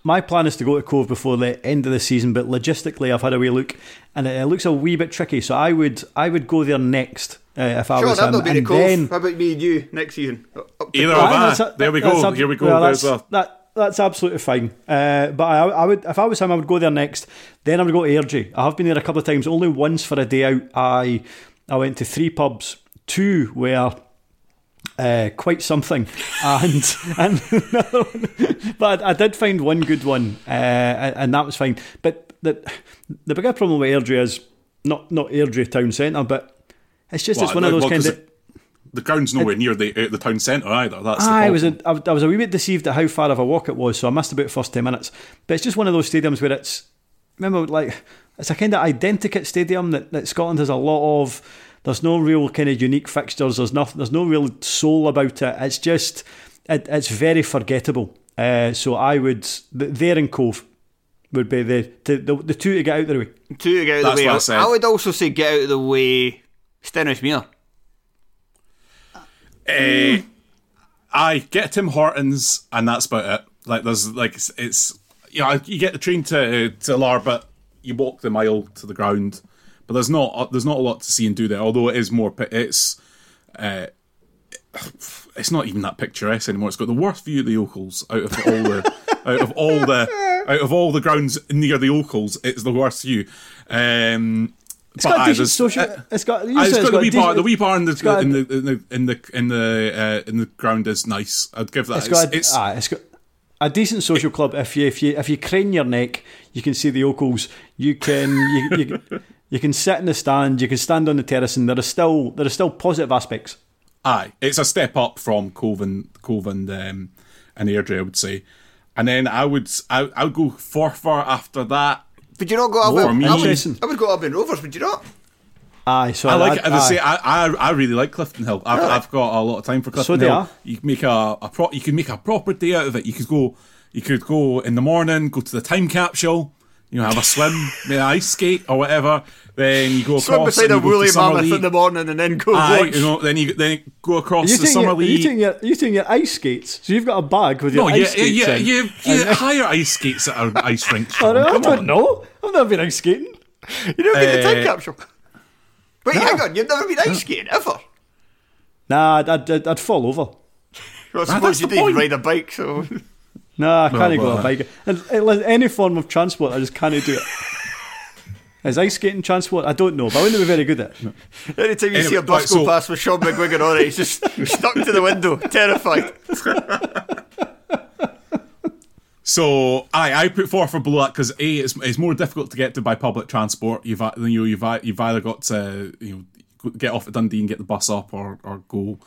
My plan is to go to Cove before the end of the season, but logistically, I've had a wee look, and it, it looks a wee bit tricky. So I would I would go there next uh, if I Sure, was him, not and Cove. then How about me and you next season? Either Cove. of Aye, us. that's- There we go. ab- Here we go. well, that's, that, that's absolutely fine. Uh, but I, I would, if I was him, I would go there next. Then I would go to Airdrie. I have been there a couple of times. Only once for a day out. I I went to three pubs. Two were uh, quite something, and and another one- but I, did find one good one, uh, and that was fine. But the the bigger problem with Airdrie is not not Airdrie town centre, but it's just it's one of those well, kind of. It- the ground's nowhere near the uh, the town centre either. That's the I was, problem. a, I was- I was a wee bit deceived at how far of a walk it was, so I missed about the first 10 minutes. But it's just one of those stadiums where it's, remember, like, it's a kind of identikit stadium that, that Scotland has a lot of. There's no real kind of unique fixtures, there's, nothing, there's no real soul about it. It's just, it, it's very forgettable. Uh, so I would, th- there in Cove would be the, the, the, the two to get out of the way. Two to get out of the way. I. I would also say get out of the way. Stenhousemuir. Uh, I get Tim Hortons, and that's about it. Like there's like it's, it's you know you get the train to to Larbert, you walk the mile to the ground, but there's not there's not a lot to see and do there. Although it is more it's uh, it's not even that picturesque anymore. It's got the worst view of the Ochils out of all the out of all the out of all the grounds near the Ochils. It's the worst view. Um, It's got aye, decent social. uh, it's got. You Aye, said it's got the wee bar. The wee bar in the got in the in the in the in the, uh, in the ground is nice. I'd give that. It's It's, got, a, it's, it's got a decent social club. If you if you if you crane your neck, you can see the Ochils. You can you, you, you can sit in the stand. You can stand on the terrace, and there are still there are still positive aspects. aye, it's a step up from Cove and Cove and um, and Airdrie, I would say. And then I would I, I would go Forfar after that. Would you not go For Albion? me- I would, Interesting. I would go Albion Rovers, would you not? Aye, so I like I'd- it. As I say. I, I I really like Clifton Hill. I've, I've got a lot of time for Clifton do Hill. You can make a, a pro, you can make a proper day out of it. You could go you could go in the morning, go to the time capsule, you know, have a swim, maybe ice skate or whatever. Then you go across Swim beside and a you go to woolly mammoth League. in the morning and then go Aye, watch. you know, then you then you go across you the summer your, you league. taking your you taking your ice skates. So you've got a bag with your no, ice yeah, skates yeah, in. you, you And- hire ice skates at an ice rink. I Sean, don't, I don't on. know. I've never been ice skating. You never been to time Uh, capsule? Wait, hang on, you've never been ice skating ever? Nah, I'd, I'd, I'd fall over. Well, I that's suppose you didn't ride a bike, so. Nah, I can't go on a bike. And, and any form of transport, I just can't do it. Is ice skating transport? I don't know, but I wouldn't be very good at it. Anytime you Anyway, see a bus right, go so- past with Sean McGuigan on it, he's just stuck to the window, terrified. So I I put Forfar below that because a it's, it's more difficult to get to by public transport. You've uh, you know you've you've either got to you know get off at Dundee and get the bus up, or or go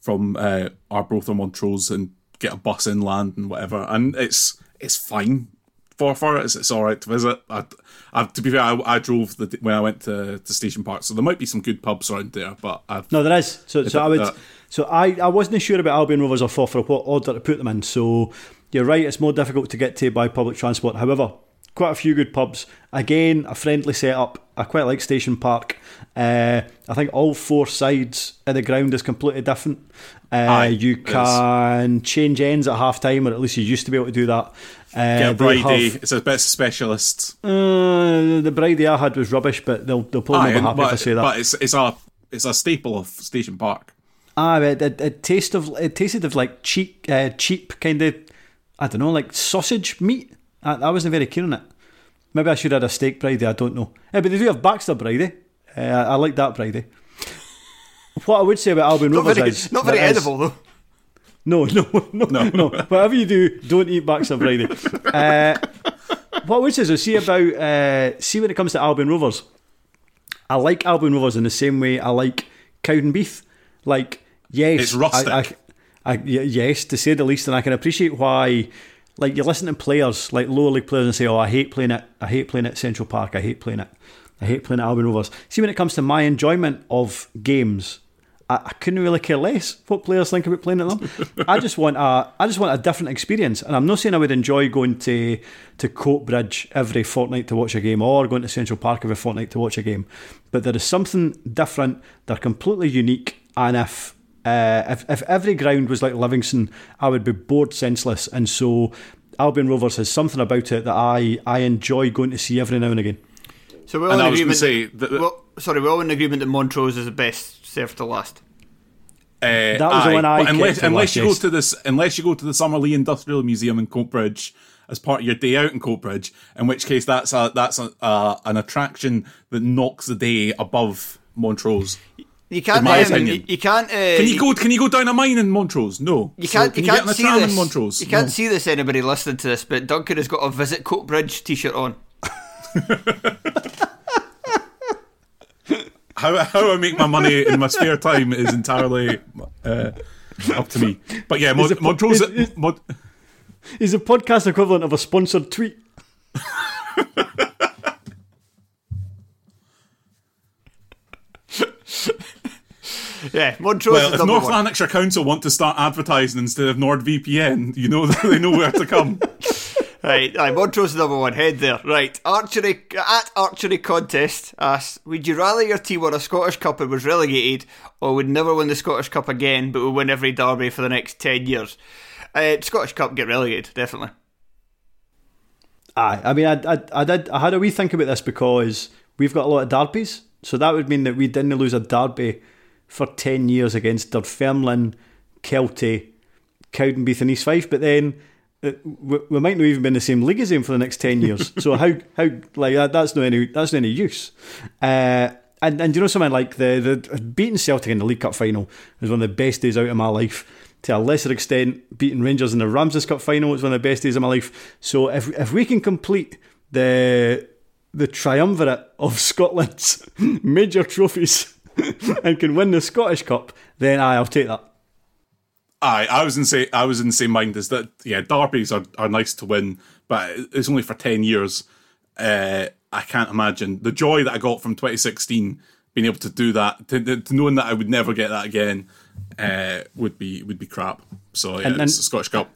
from uh, Arbroath or Montrose and get a bus inland and whatever. And it's it's fine. For for it's it's all right to visit. I, I, to be fair, I, I drove the when I went to, to Station Park, so there might be some good pubs around there. But I've No, there is. So, so I would. So I, I wasn't sure about Albion Rovers or Forfar what order to put them in. So you're right. It's more difficult to get to by public transport. However, quite a few good pubs. Again, a friendly setup. I quite like Station Park. Uh, I think all four sides of the ground is completely different. Uh, Aye, you can change ends at half time, or at least you used to be able to do that. Uh, Get a they have- It's a bit specialist. uh, the Bridie I had was rubbish, but they'll they'll probably Aye, be happy but, if I say that. but it's it's a it's a staple of Station Park. Ah, it, it, it tasted of it tasted of like cheap, uh, cheap kind of, I don't know, like sausage meat. I, I wasn't very keen on it. Maybe I should have had a steak bridie. I don't know. Yeah, but they do have Baxter bridie. Uh, I like that bridie. what I would say about Albion Rovers very, is not very there is- edible though. No, no, no, no, no. Whatever you do, don't eat Baxter bridie. uh, what I would say is, I see about uh, see when it comes to Albion Rovers. I like Albion Rovers in the same way I like Cowdenbeath. Like, yes, It's rustic. I, I, I, y- yes, to say the least, and I can appreciate why. Like you listen to players, like lower league players, and say, "Oh, I hate playing it. I hate playing at Central Park. I hate playing it. I hate playing at Albion Rovers." See, when it comes to my enjoyment of games, I, I couldn't really care less what players think about playing at them. I just want a, I just want a different experience, and I'm not saying I would enjoy going to to Coatbridge every fortnight to watch a game, or going to Central Park every fortnight to watch a game. But there is something different. They're completely unique, and if uh, if, if every ground was like Livingston, I would be bored senseless. And so Albion Rovers has something about it that I, I enjoy going to see every now and again. So we're all And in I agreement. say that, well, sorry, we're all in agreement that Montrose is the best served to last. uh, That was the one I unless unless you go to this unless you go to the Summerlee Industrial Museum in Coatbridge as part of your day out in Coatbridge, in which case that's a that's a, a, an attraction that knocks the day above Montrose. You can't. my um, opinion. you, you can't. Uh, Can you go? Can you go down a mine in Montrose? No. You can't. can you you, can't get see this. in Montrose? You can't No. see this. Anybody listening to this, but Duncan has got a visit Coatbridge t-shirt on. How how I make my money in my spare time is entirely uh, up to me. But yeah, Mon- Is it- Montrose. is- is- Mon- Is the podcast equivalent of a sponsored tweet? Yeah, Montrose well, is if North one. Lanarkshire Council want to start advertising instead of NordVPN, you know they know where to come. Right, right, Montrose is number one. Head there. Right, archery at archery contest asks: Would you rather your team won a Scottish Cup and was relegated, or would never win the Scottish Cup again, but would win every derby for the next ten years? Uh, Scottish Cup get relegated, definitely. Aye, I mean, I, I, I did. I had a wee think about this because we've got a lot of derbies, so that would mean that we didn't lose a derby for ten years against Dunfermline, Kelty, Cowdenbeath, and East Fife. But then uh, we, we might not even be in the same league as them for the next ten years. so how how like that, that's no any that's no any use. Uh, and and you know something like the the beating Celtic in the League Cup final was one of the best days out of my life. To a lesser extent, beating Rangers in the Ramsdens Cup final was one of the best days of my life. So if if we can complete the the triumvirate of Scotland's major trophies and can win the Scottish Cup, then aye, I'll take that. Aye, I was in say I was in the same mind as that. Yeah, derbies are, are nice to win, but it's only for ten years. Uh, I can't imagine the joy that I got from 2016 being able to do that, to, to knowing that I would never get that again, uh, would be would be crap. So yeah, And- and- it's the Scottish Cup,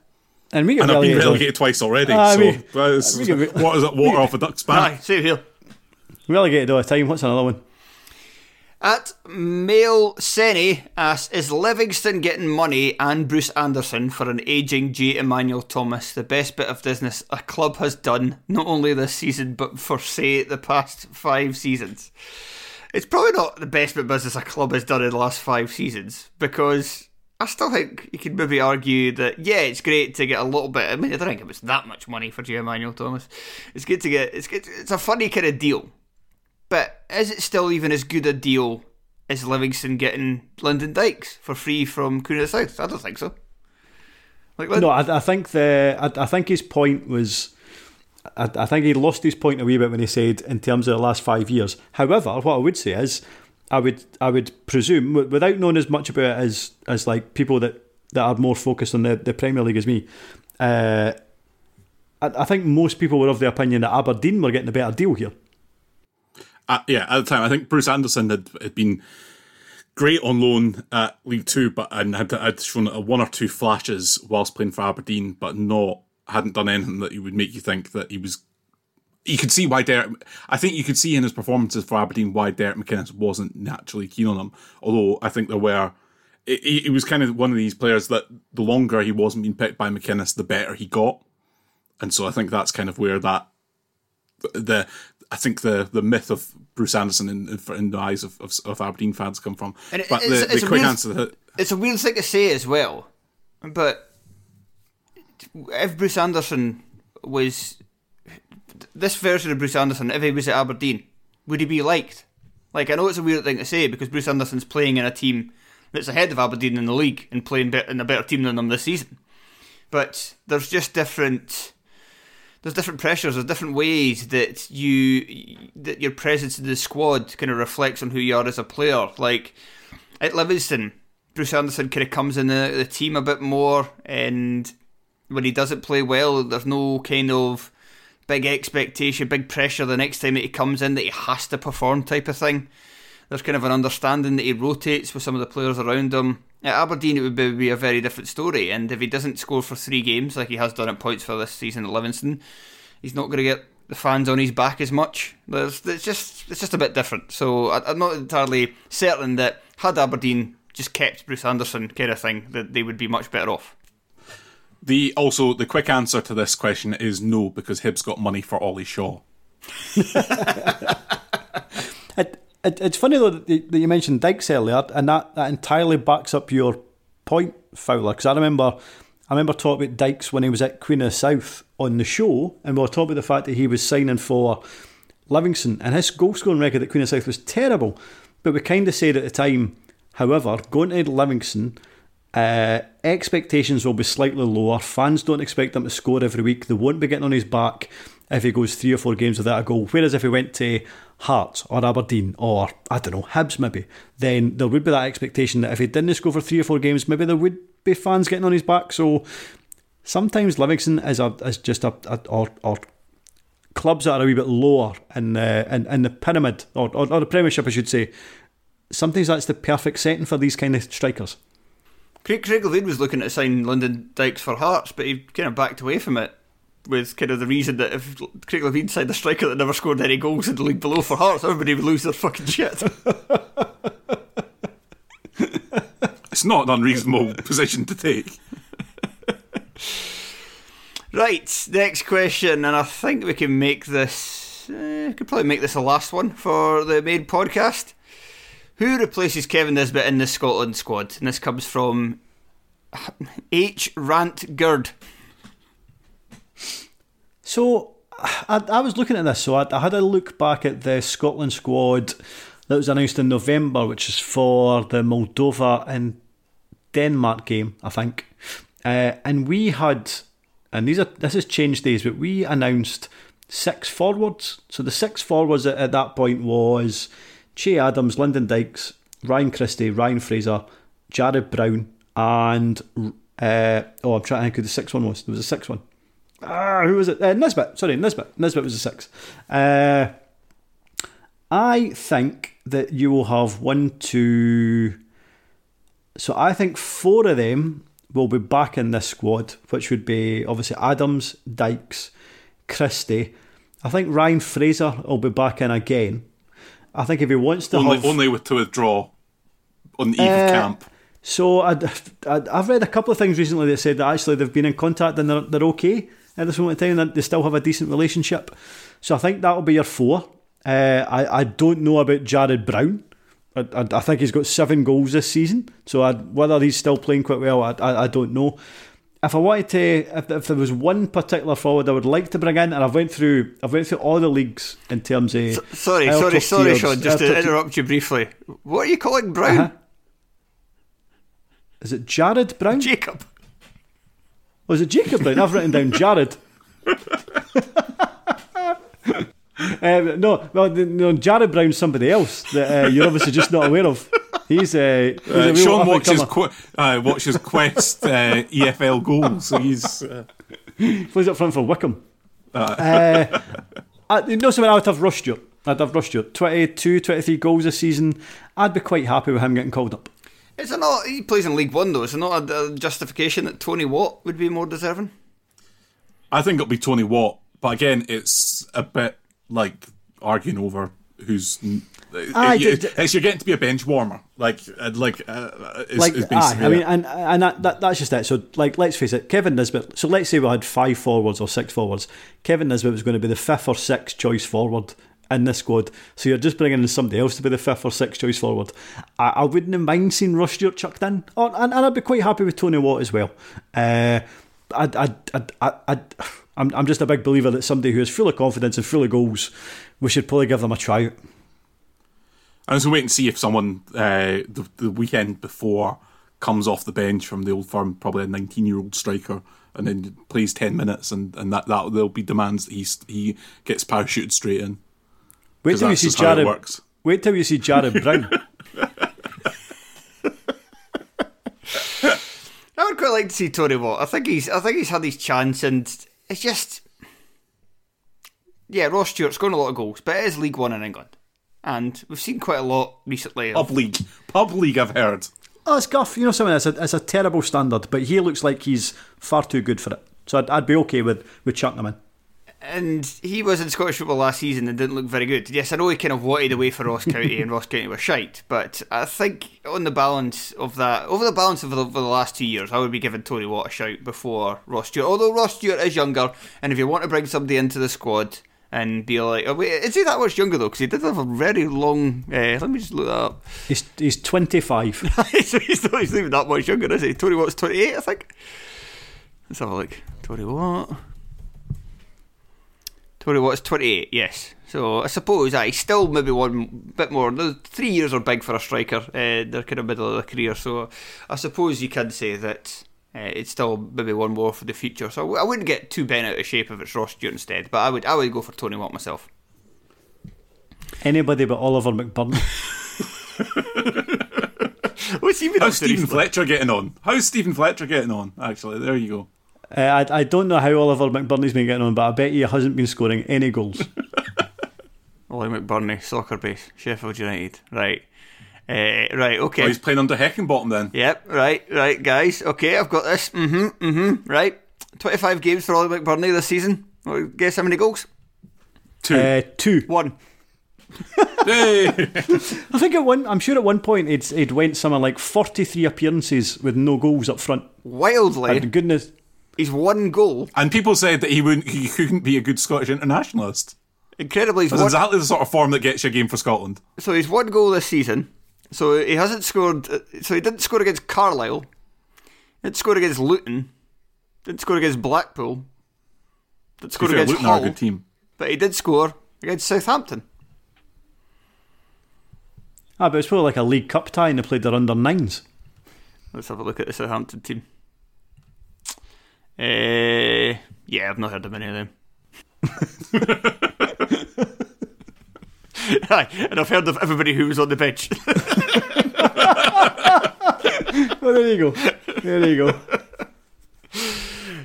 And we get and I've been relegated. relegated twice already. Ah, so we- that is- we get- what is it? Water off a duck's Aye, back. same here. Relegated all the time. What's another one? At Mail Senny asks, is Livingston getting money and Bruce Anderson for an ageing Jay Emmanuel-Thomas the best bit of business a club has done, not only this season, but for, say, the past five seasons? It's probably not the best bit of business a club has done in the last five seasons, because I still think you could maybe argue that, yeah, it's great to get a little bit. I mean, I don't think it was that much money for Jay Emmanuel-Thomas. It's good to get, it's good, it's a funny kind of deal. But is it still even as good a deal as Livingston getting Lyndon Dykes for free from Kuna South? I don't think so. Like, No, I, I think the I, I think his point was. I, I think he lost his point a wee bit when he said in terms of the last five years. However, what I would say is, I would I would presume without knowing as much about it as as like people that, that are more focused on the, the Premier League as me. Uh, I think most people were of the opinion that Aberdeen were getting a better deal here. Uh, yeah, at the time, I think Bruce Anderson had, had been great on loan at League Two, but and had, had shown a one or two flashes whilst playing for Aberdeen, but not hadn't done anything that would make you think that he was you could see why Derek. I think you could see in his performances for Aberdeen why Derek McInnes wasn't naturally keen on him. Although I think there were, he, he was kind of one of these players that the longer he wasn't being picked by McInnes, the better he got, and so I think that's kind of where that the I think the the myth of Bruce Anderson in, in the eyes of, of, of Aberdeen fans come from. And but it's- the, it's the a quick weird- answer It's a weird thing to say as well, but if Bruce Anderson was this version of Bruce Anderson, if he was at Aberdeen, would he be liked? Like I know it's a weird thing to say because Bruce Anderson's playing in a team that's ahead of Aberdeen in the league and playing in a better team than them this season. But there's just different there's different pressures, there's different ways that you that your presence in the squad kind of reflects on who you are as a player. Like at Livingston, Bruce Anderson kind of comes in the, the team a bit more, and when he doesn't play well, there's no kind of big expectation, big pressure the next time that he comes in that he has to perform type of thing. There's kind of an understanding that he rotates with some of the players around him. At Aberdeen, it would be, be a very different story, and if he doesn't score for three games like he has done at points for this season at Livingston, he's not going to get the fans on his back as much. There's, it's just it's just a bit different. So I, I'm not entirely certain that had Aberdeen just kept Bruce Anderson kind of thing, that they would be much better off. the also the quick answer to this question is no because Hibs got money for Ollie Shaw. It, it, it's funny though that you, mentioned Dykes earlier, and that, that entirely backs up your point, Fowler. Because I remember, I remember talking about Dykes when he was at Queen of the South on the show, and we were talking about the fact that he was signing for Livingston, and his goal scoring record at Queen of the South was terrible. But we kind of said at the time, however, going to Livingston. Uh, expectations will be slightly lower. Fans don't expect him to score every week. They won't be getting on his back if he goes three or four games without a goal. Whereas if he went to Hearts or Aberdeen or I don't know Hibs maybe, then there would be that expectation that if he didn't score for three or four games, maybe there would be fans getting on his back. So sometimes Livingston is a is just a, a or or clubs that are a wee bit lower in uh, in, in the pyramid or, or, or the Premiership, I should say. Sometimes that's the perfect setting for these kind of strikers. Craig, Craig Levein was looking to sign Lyndon Dykes for Hearts, but he kind of backed away from it with kind of the reason that if Craig Levein signed a striker that never scored any goals in the league below for Hearts, everybody would lose their fucking shit. It's not an unreasonable position to take. right, next question, and I think we can make this. Uh, we could probably make this the last one for the main podcast. Who replaces Kevin Nisbet in the Scotland squad? And this comes from H. Rant Gerd. So I, I was looking at this. So I, I had a look back at the Scotland squad that was announced in November, which is for the Moldova and Denmark game, I think. Uh, and we had, and these are this has changed days, but we announced six forwards. So the six forwards at, at that point was Che Adams, Lyndon Dykes, Ryan Christie, Ryan Fraser, Jared Brown, and uh, oh, I'm trying to think who the sixth one was. There was a sixth one. Ah, who was it? Uh, Nisbet. Sorry, Nisbet. Nisbet was a six. Uh, I think that you will have one, two. So I think four of them will be back in this squad, which would be obviously Adams, Dykes, Christie. I think Ryan Fraser will be back in again. I think if he wants to Only, have only with to withdraw on the eve Uh, of camp. so I'd, I'd, I've read a couple of things recently that said that actually they've been in contact and they're, they're okay at this moment in time, that they still have a decent relationship. So I think that'll be your four. Uh, I, I don't know about Jared Brown. I, I, I think he's got seven goals this season. So i whether he's still playing quite well, I, I, I don't know. If I wanted to, if, if there was one particular forward I would like to bring in, and I've went through, I've went through all the leagues in terms of Sorry, our sorry, sorry, tiers, Sean, just to interrupt you briefly. What are you calling Brown? Uh-huh. Is it Jared Brown? Jacob. Was it Jacob Brown? I've written down Jared. um, no, well, no, Jared Brown's somebody else that uh, you're obviously just not aware of. He's, uh, he's a Uh, Sean watches qu- uh, watches Quest uh, EFL goals, so he's uh, plays up front for Wycombe. Uh, I, you know something, I'd have rushed you. I'd have rushed you. 22, 23 goals this season. I'd be quite happy with him getting called up. Is it not? He plays in League One though. Is it not a, a justification that Tony Watt would be more deserving? I think it'll be Tony Watt But again, it's a bit like arguing over who's. Aye, you- d- d- it's you're getting to be a bench warmer, like uh, like uh, is, like is aye, basically I mean, and and that, that that's just it. So, like, let's face it, Kevin Nisbet. So, let's say we had five forwards or six forwards. Kevin Nisbet was going to be the fifth or sixth choice forward in this squad. So you're just bringing in somebody else to be the fifth or sixth choice forward. I, I wouldn't have mind seeing Ross Stewart chucked in, oh, and, and I'd be quite happy with Tony Watt as well. Uh, I, I, I, I, I, I'm, I'm just a big believer that somebody who is full of confidence and full of goals, we should probably give them a try. I was wait and see if someone uh, the, the weekend before comes off the bench from the old firm, probably a 19 year old striker, and then plays 10 minutes, and, and that, that there'll be demands that he, he gets parachuted straight in. Wait 'Cause till you see just how it Jared. works. Wait till you see Jared Brown. I would quite like to see Tony Watt. I think he's I think he's had his chance and it's just Yeah, Ross Stewart's scoring a lot of goals, but it is League One in England. And we've seen quite a lot recently of Pub league, pub league. I've heard. Oh, it's Guff. You know something? It's a, it's a terrible standard, but he looks like he's far too good for it. So I'd, I'd be okay with, with chucking him in. And he was in Scottish football last season and didn't look very good. Yes, I know he kind of wanted away for Ross County and Ross County were shite, but I think on the balance of that, over the balance of the, over the last two years, I would be giving Tony Watt a shout before Ross Stewart. Although Ross Stewart is younger, and if you want to bring somebody into the squad and be like, oh, wait, is he that much younger though? Because he did have a very long. Uh, let me just look that up. He's, he's 25. so he's not, he's even that much younger, is he? Tony Watt's 28, I think. Let's have a look. Tony Watt. Tony Watt's 28, yes. So I suppose he's still maybe one bit more. The three years are big for a striker. Uh, they're kind of middle of their career. So I suppose you can say that uh, it's still maybe one more for the future. So I wouldn't get too bent out of shape if it's Ross Stewart instead. But I would I would go for Tony Watt myself. Anybody but Oliver McBurnie. What's he been How's Steven recently? Fletcher getting on? How's Steven Fletcher getting on? Actually, there you go. Uh, I, I don't know how Oliver McBurnie's been getting on, but I bet he hasn't been scoring any goals. Ollie McBurnie, soccer base, Sheffield United. Right. Uh, right, okay. Oh, he's playing under Heckingbottom then. Yep, right, right, guys. Okay, I've got this. Mm hmm, mm hmm, right. 25 games for Ollie McBurnie this season. Well, guess how many goals? Two. uh, two. One. Hey! I think at one, I'm sure at one point he'd, he'd went something like 43 appearances with no goals up front. Wildly, And goodness, he's one goal. and people said that he wouldn't, he couldn't be a good Scottish internationalist. Incredibly, he's That's one, exactly the sort of form that gets you a game for Scotland. so he's one goal this season. So he hasn't scored. uh, So he didn't score against Carlisle. Didn't score against Luton. Didn't score against Blackpool. Didn't score fair, against Luton are a Hull. good team. But he did score against Southampton. ah, but it's probably like a League Cup tie and they played their under nines. Let's have a look at the Southampton team. Uh, yeah, I've not heard of any of them. Aye, and I've heard of everybody who was on the bench. Oh, there you go. There you go.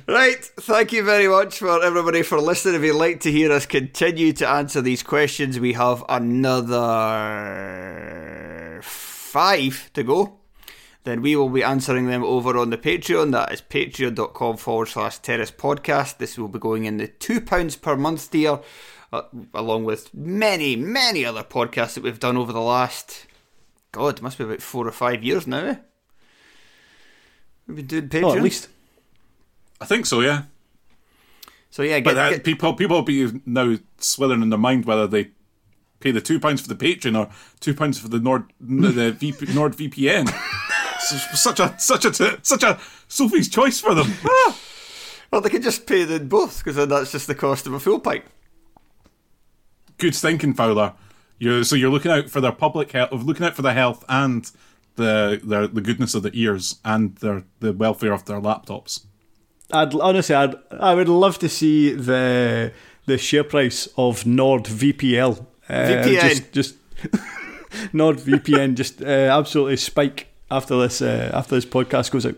right, thank you very much for everybody for listening. If you'd like to hear us continue to answer these questions, we have another five to go. Then we will be answering them over on the Patreon. That is patreon.com forward slash terrace podcast. This will be going in the £2 per month tier, uh, along with many, many other podcasts that we've done over the last, God, it must be about four or five years now. Eh? We've been doing Patreon. Oh, at least. I think so, yeah. So yeah, But get, that, get- people people will be now swirling in their mind whether they pay the two pounds for the Patreon or two pounds for the Nord the VP, Nord VPN. It's such a such a such a Sophie's choice for them. Ah! Well, they could just pay the both because then that's just the cost of a full pipe. Good thinking, Fowler. You so you're looking out for their public health, looking out for their health and the their the goodness of their ears and their the welfare of their laptops. I'd honestly, I'd, I would love to see the the share price of NordVPL. Uh, VPN. Just, just NordVPN just uh, absolutely spike after this uh, after this podcast goes out.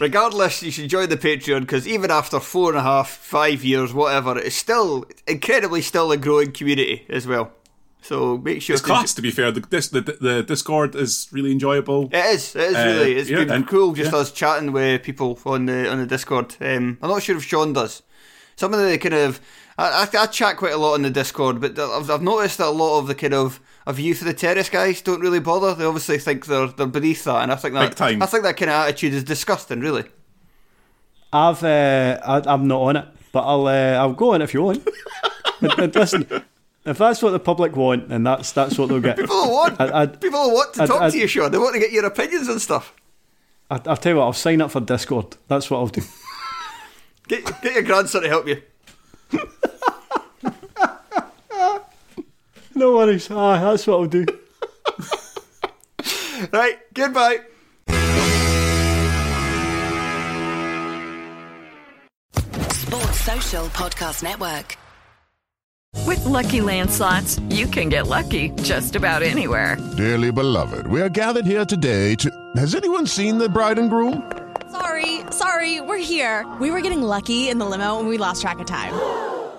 Regardless, you should join the Patreon because even after four and a half, five years, whatever, it's still incredibly still a growing community as well. So make sure It's to- class, to be fair. The, this, the, the Discord is really enjoyable. It is. It is Uh, really. It's yeah, been and- cool just yeah. us chatting with people on the on the Discord. Um, I'm not sure if Sean does. Some of the kind of I, I, I chat quite a lot on the Discord, but I've, I've noticed that a lot of the kind of of youth for the terrace guys don't really bother. They obviously think they're they're beneath that, and I think that Big time. I think that kind of attitude is disgusting. Really, I've uh, I, I'm not on it, but I'll uh, I'll go on if you want. But- but Listen, if that's what the public want, then that's that's what they'll get. people want I, I, people want to I- talk I- to you, Sean. They want to get your opinions and stuff. I, I'll tell you what, I'll sign up for Discord. That's what I'll do. Get get your grandson to help you. No worries. Ah, that's what I'll do. Right, goodbye. Sports Social Podcast Network. With Lucky Land slots, you can get lucky just about anywhere. Dearly beloved, we are gathered here today to. Has anyone seen the bride and groom? Sorry, sorry, we're here. We were getting lucky in the limo and we lost track of time.